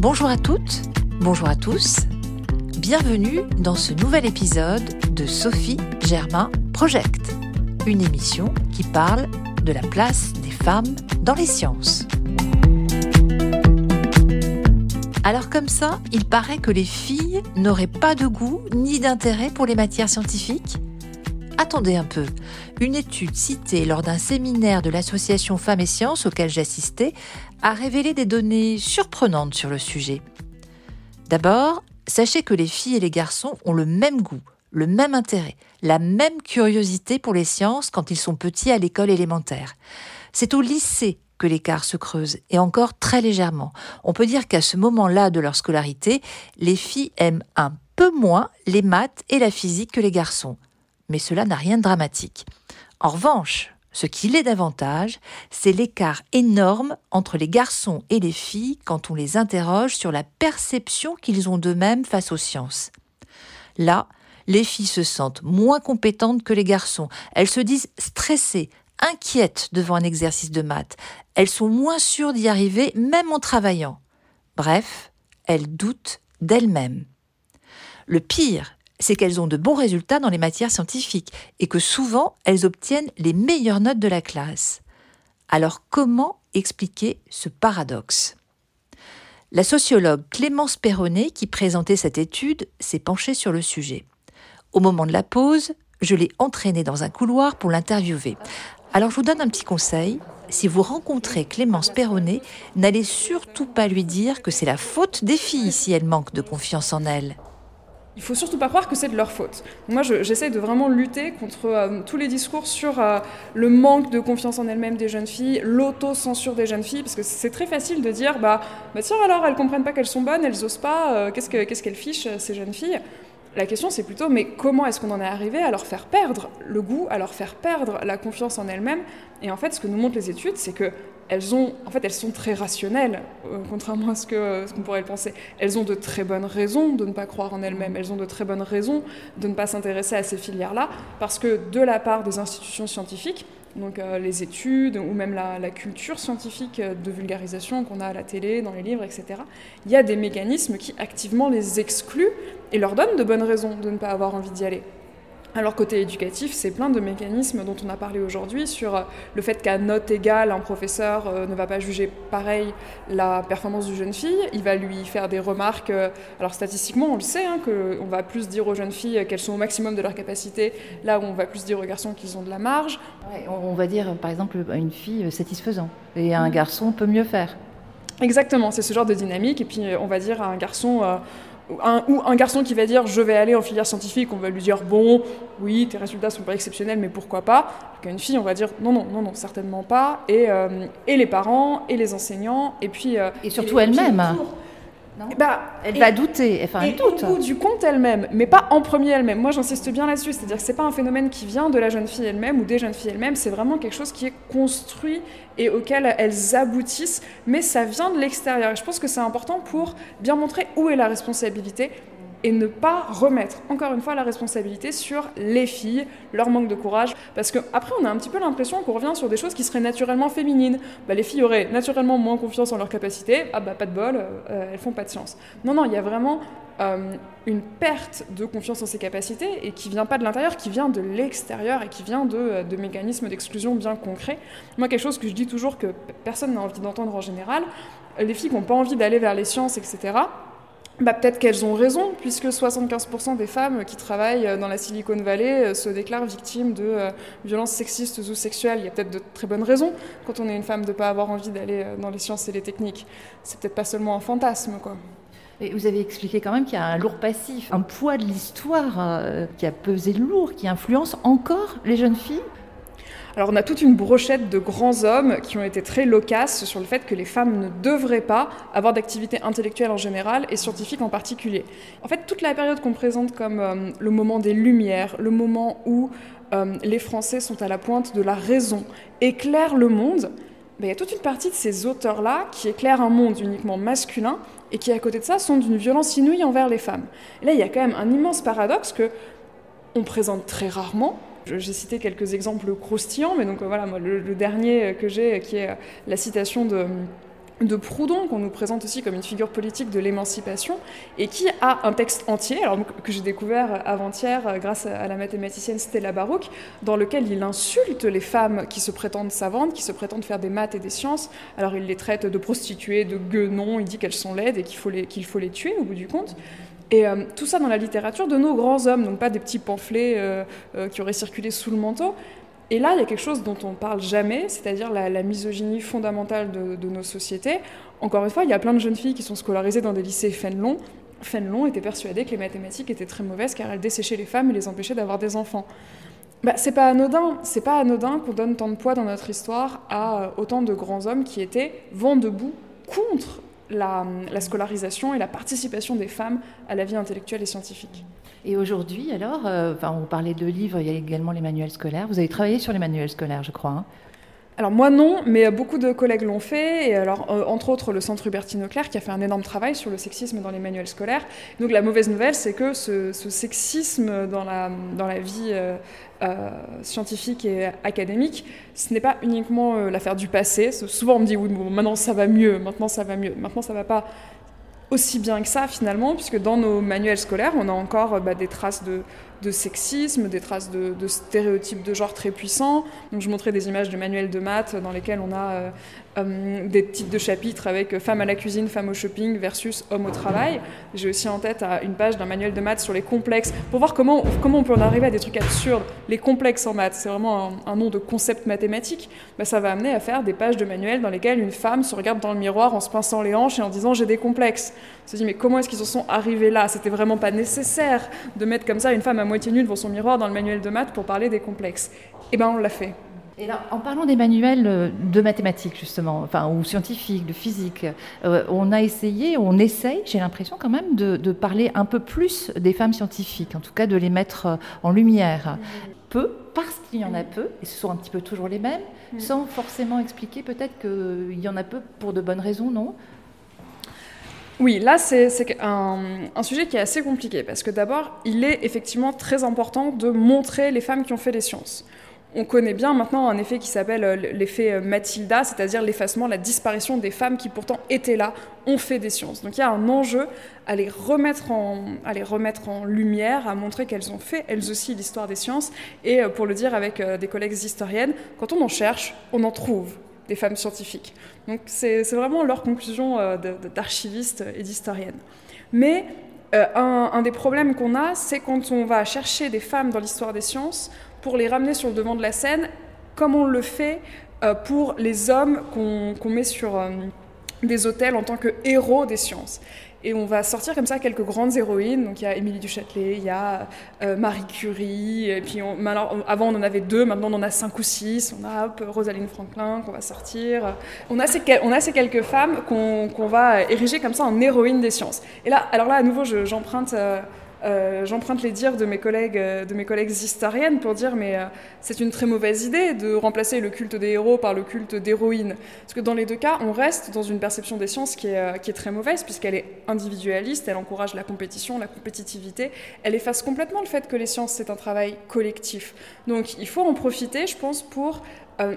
Bonjour à toutes, bonjour à tous. Bienvenue dans ce nouvel épisode de Sophie Germain Project, une émission qui parle de la place des femmes dans les sciences. Alors comme ça, il paraît que les filles n'auraient pas de goût ni d'intérêt pour les matières scientifiques Attendez un peu. Une étude citée lors d'un séminaire de l'association Femmes et Sciences auquel j'assistais a révélé des données surprenantes sur le sujet. D'abord, sachez que les filles et les garçons ont le même goût, le même intérêt, la même curiosité pour les sciences quand ils sont petits à l'école élémentaire. C'est au lycée que l'écart se creuse, et encore très légèrement. On peut dire qu'à ce moment-là de leur scolarité, les filles aiment un peu moins les maths et la physique que les garçons mais cela n'a rien de dramatique. En revanche, ce qui l'est davantage, c'est l'écart énorme entre les garçons et les filles quand on les interroge sur la perception qu'ils ont d'eux-mêmes face aux sciences. Là, les filles se sentent moins compétentes que les garçons. Elles se disent stressées, inquiètes devant un exercice de maths. Elles sont moins sûres d'y arriver, même en travaillant. Bref, elles doutent d'elles-mêmes. Le pire, c'est qu'elles ont de bons résultats dans les matières scientifiques et que souvent elles obtiennent les meilleures notes de la classe. Alors comment expliquer ce paradoxe? La sociologue Clémence Perronnet, qui présentait cette étude, s'est penchée sur le sujet. Au moment de la pause, je l'ai entraînée dans un couloir pour l'interviewer. Alors je vous donne un petit conseil. Si vous rencontrez Clémence Perronnet, n'allez surtout pas lui dire que c'est la faute des filles si elles manquent de confiance en elles. Il faut surtout pas croire que c'est de leur faute. Moi, j'essaie de vraiment lutter contre euh, tous les discours sur euh, le manque de confiance en elles-mêmes des jeunes filles, l'auto-censure des jeunes filles, parce que c'est très facile de dire, bah, bah tiens alors, elles comprennent pas qu'elles sont bonnes, elles osent pas, euh, qu'est-ce qu'elles fichent ces jeunes filles? La question, c'est plutôt, mais comment est-ce qu'on en est arrivé à leur faire perdre le goût, à leur faire perdre la confiance en elles-mêmes? Et en fait, ce que nous montrent les études, c'est que elles ont, en fait, elles sont très rationnelles, euh, contrairement à ce qu'on ce qu'on pourrait le penser. Elles ont de très bonnes raisons de ne pas croire en elles-mêmes. Elles ont de très bonnes raisons de ne pas s'intéresser à ces filières-là, parce que de la part des institutions scientifiques, donc euh, les études ou même la, culture scientifique de vulgarisation qu'on a à la télé, dans les livres, etc., il y a des mécanismes qui activement les excluent et leur donnent de bonnes raisons de ne pas avoir envie d'y aller. Alors côté éducatif, c'est plein de mécanismes dont on a parlé aujourd'hui sur euh, le fait qu'à note égale, un professeur euh, ne va pas juger pareil la performance d'une jeune fille, il va lui faire des remarques. Euh, alors statistiquement, on le sait, hein, qu'on va plus dire aux jeunes filles qu'elles sont au maximum de leur capacité, là où on va plus dire aux garçons qu'ils ont de la marge. on va dire par exemple à une fille satisfaisant et un garçon peut mieux faire. Exactement, c'est ce genre de dynamique. Et puis on va dire à un garçon un, ou un garçon qui va dire je vais aller en filière scientifique, on va lui dire bon, oui, tes résultats sont pas exceptionnels, mais pourquoi pas? Qu'à une fille, on va dire non, non, non, non, certainement pas. Et, euh, et les parents, et les enseignants, et puis. Euh, et surtout elle-même. Bah, elle va douter, enfin elle doute. Au bout du compte elle-même, mais pas en premier elle-même. Moi j'insiste bien là-dessus, c'est-à-dire que c'est pas un phénomène qui vient de la jeune fille elle-même ou des jeunes filles elles-mêmes, c'est vraiment quelque chose qui est construit et auquel elles aboutissent, mais ça vient de l'extérieur. Et je pense que c'est important pour bien montrer où est la responsabilité et ne pas remettre encore une fois la responsabilité sur les filles, leur manque de courage, parce qu'après on a un petit peu l'impression qu'on revient sur des choses qui seraient naturellement féminines. Bah, les filles auraient naturellement moins confiance en leur capacité, ah bah pas de bol, euh, elles font pas de science. Non, non, il y a vraiment euh, une perte de confiance en ses capacités et qui vient pas de l'intérieur, qui vient de l'extérieur et qui vient de, euh, de mécanismes d'exclusion bien concrets. Moi, quelque chose que je dis toujours que personne n'a envie d'entendre en général, les filles qui n'ont pas envie d'aller vers les sciences, etc., bah, peut-être qu'elles ont raison, puisque 75% des femmes qui travaillent dans la Silicon Valley euh, se déclarent victimes de euh, violences sexistes ou sexuelles. Il y a peut-être de très bonnes raisons, quand on est une femme, de ne pas avoir envie d'aller euh, dans les sciences et les techniques. C'est peut-être pas seulement un fantasme, quoi. Et vous avez expliqué quand même qu'il y a un lourd passif, un poids de l'histoire qui a pesé lourd, qui influence encore les jeunes filles alors on a toute une brochette de grands hommes qui ont été très loquaces sur le fait que les femmes ne devraient pas avoir d'activité intellectuelle en général et scientifique en particulier. En fait, toute la période qu'on présente comme euh, le moment des Lumières, le moment où euh, les Français sont à la pointe de la raison, éclairent le monde, ben, il y a toute une partie de ces auteurs-là qui éclairent un monde uniquement masculin et qui, à côté de ça, sont d'une violence inouïe envers les femmes. Là, il y a quand même un immense paradoxe que on présente très rarement, j'ai cité quelques exemples croustillants, mais donc voilà, moi, le, dernier que j'ai, qui est la citation de Proudhon, qu'on nous présente aussi comme une figure politique de l'émancipation, et qui a un texte entier, alors, que j'ai découvert avant-hier euh, grâce à la mathématicienne Stella Barouk, dans lequel il insulte les femmes qui se prétendent savantes, qui se prétendent faire des maths et des sciences. Alors il les traite de prostituées, de guenons, il dit qu'elles sont laides et qu'il faut les tuer au bout du compte. Et euh, tout ça dans la littérature de nos grands hommes, donc pas des petits pamphlets euh, qui auraient circulé sous le manteau, et là, il y a quelque chose dont on ne parle jamais, c'est-à-dire la, misogynie fondamentale de, nos sociétés. Encore une fois, il y a plein de jeunes filles qui sont scolarisées dans des lycées Fénelon. Fénelon était persuadée que les mathématiques étaient très mauvaises car elles desséchaient les femmes et les empêchaient d'avoir des enfants. Bah, c'est pas anodin, c'est pas anodin qu'on donne tant de poids dans notre histoire à euh, autant de grands hommes qui étaient vent debout contre la, scolarisation et la participation des femmes à la vie intellectuelle et scientifique. Et aujourd'hui, alors, euh, enfin, on parlait de livres, il y a également les manuels scolaires. Vous avez travaillé sur les manuels scolaires, je crois. Hein alors moi non, mais beaucoup de collègues l'ont fait, et alors euh, entre autres le Centre Hubertine Auclair qui a fait un énorme travail sur le sexisme dans les manuels scolaires. Donc la mauvaise nouvelle, c'est que ce, sexisme dans la, dans la vie euh, euh, scientifique et académique, ce n'est pas uniquement l'affaire du passé. Souvent on me dit oui, maintenant ça va mieux, maintenant ça va mieux, maintenant ça va pas aussi bien que ça finalement, puisque dans nos manuels scolaires, on a encore bah, des traces de, de sexisme, des traces de, stéréotypes de genre très puissants. Donc, je montrais des images de manuels de maths dans lesquels on a euh, euh, des titres de chapitres avec femme à la cuisine, femme au shopping versus homme au travail. J'ai aussi en tête euh, une page d'un manuel de maths sur les complexes pour voir comment, comment on peut en arriver à des trucs absurdes. Les complexes en maths, c'est vraiment un, nom de concept mathématique. Bah, ça va amener à faire des pages de manuels dans lesquelles une femme se regarde dans le miroir en se pinçant les hanches et en disant j'ai des complexes. On se dit mais comment est-ce qu'ils en sont arrivés là? C'était vraiment pas nécessaire de mettre comme ça une femme à moitié nue devant son miroir dans le manuel de maths pour parler des complexes. Eh bien, on l'a fait. Et là, en parlant des manuels euh, de mathématiques, justement, enfin, ou scientifiques, de physique, euh, on a essayé, on essaye, j'ai l'impression quand même, de, parler un peu plus des femmes scientifiques, en tout cas de les mettre euh, en lumière. Peu, parce qu'il y en a peu, et ce sont un petit peu toujours les mêmes, sans forcément expliquer peut-être qu'il y en a peu pour de bonnes raisons, non? Oui, là, c'est un, sujet qui est assez compliqué, parce que d'abord, il est effectivement très important de montrer les femmes qui ont fait les sciences. On connaît bien maintenant un effet qui s'appelle euh, l'effet euh, Mathilda, c'est-à-dire l'effacement, la disparition des femmes qui pourtant étaient là, ont fait des sciences. Donc il y a un enjeu à les remettre en, lumière, à montrer qu'elles ont fait elles aussi l'histoire des sciences. Et euh, pour le dire avec des collègues historiennes, quand on en cherche, on en trouve des femmes scientifiques. Donc c'est vraiment leur conclusion euh, d'archivistes et d'historiennes. Mais euh, un, des problèmes qu'on a, c'est quand on va chercher des femmes dans l'histoire des sciences pour les ramener sur le devant de la scène, comme on le fait euh, pour les hommes qu'on met sur des hôtels en tant que héros des sciences. Et on va sortir comme ça quelques grandes héroïnes. Donc il y a Émilie du Châtelet, il y a euh, Marie Curie, et puis avant on en avait deux, maintenant on en a cinq ou six. On a Rosaline Franklin qu'on va sortir. On a ces, on a ces quelques femmes qu'on va ériger comme ça en héroïnes des sciences. Et là, alors là à nouveau j'emprunte... Euh, euh, j'emprunte les dires de mes collègues, euh, de mes collègues historiennes pour dire mais euh, c'est une très mauvaise idée de remplacer le culte des héros par le culte d'héroïnes. Parce que dans les deux cas, on reste dans une perception des sciences qui est, très mauvaise puisqu'elle est individualiste, elle encourage la compétition, la compétitivité, elle efface complètement le fait que les sciences c'est un travail collectif. Donc il faut en profiter, je pense, pour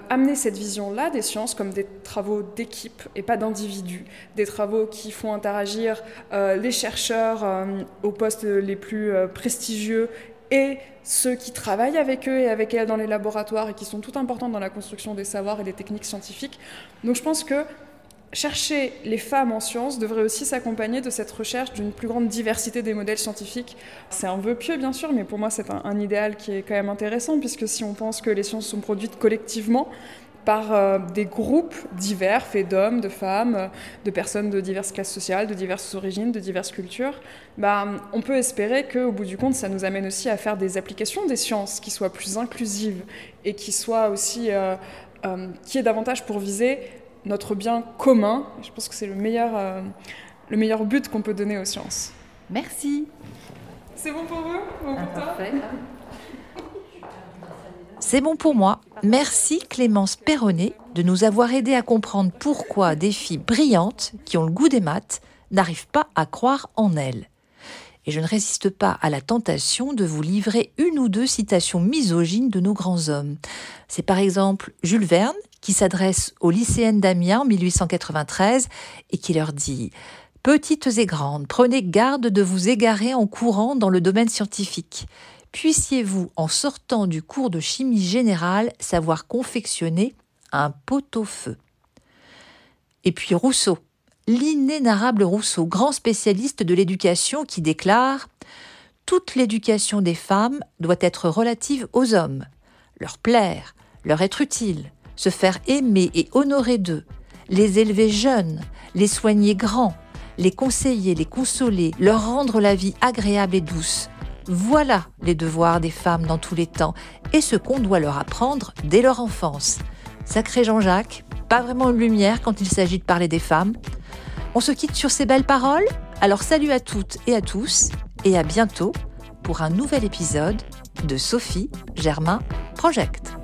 amener cette vision-là des sciences comme des travaux d'équipe et pas d'individus, des travaux qui font interagir euh, les chercheurs euh, aux postes les plus prestigieux et ceux qui travaillent avec eux et avec elles dans les laboratoires et qui sont tout importants dans la construction des savoirs et des techniques scientifiques. Donc je pense que chercher les femmes en sciences devrait aussi s'accompagner de cette recherche d'une plus grande diversité des modèles scientifiques. C'est un vœu pieux, bien sûr, mais pour moi, c'est un, idéal qui est quand même intéressant, puisque si on pense que les sciences sont produites collectivement, par euh, des groupes divers, faits d'hommes, de femmes, de personnes de diverses classes sociales, de diverses origines, de diverses cultures, bah, on peut espérer qu'au bout du compte, ça nous amène aussi à faire des applications des sciences qui soient plus inclusives et qui soient aussi, euh, euh, qui aient davantage pour viser notre bien commun. Je pense que c'est le meilleur, euh, le meilleur but qu'on peut donner aux sciences. Merci. C'est bon pour vous? Bon pour toi? C'est bon pour moi. Merci Clémence Perronnet de nous avoir aidé à comprendre pourquoi des filles brillantes qui ont le goût des maths n'arrivent pas à croire en elles. Et je ne résiste pas à la tentation de vous livrer une ou deux citations misogynes de nos grands hommes. C'est par exemple Jules Verne qui s'adresse aux lycéennes d'Amiens en 1893 et qui leur dit Petites et grandes, prenez garde de vous égarer en courant dans le domaine scientifique. Puissiez-vous, en sortant du cours de chimie générale, savoir confectionner un pot-au-feu. Et puis Rousseau, l'inénarrable Rousseau, grand spécialiste de l'éducation, qui déclare Toute l'éducation des femmes doit être relative aux hommes, leur plaire, leur être utile, se faire aimer et honorer d'eux, les élever jeunes, les soigner grands, les conseiller, les consoler, leur rendre la vie agréable et douce. Voilà les devoirs des femmes dans tous les temps et ce qu'on doit leur apprendre dès leur enfance. Sacré Jean-Jacques, pas vraiment une lumière quand il s'agit de parler des femmes. On se quitte sur ces belles paroles Alors salut à toutes et à tous et à bientôt pour un nouvel épisode de Sophie Germain Project.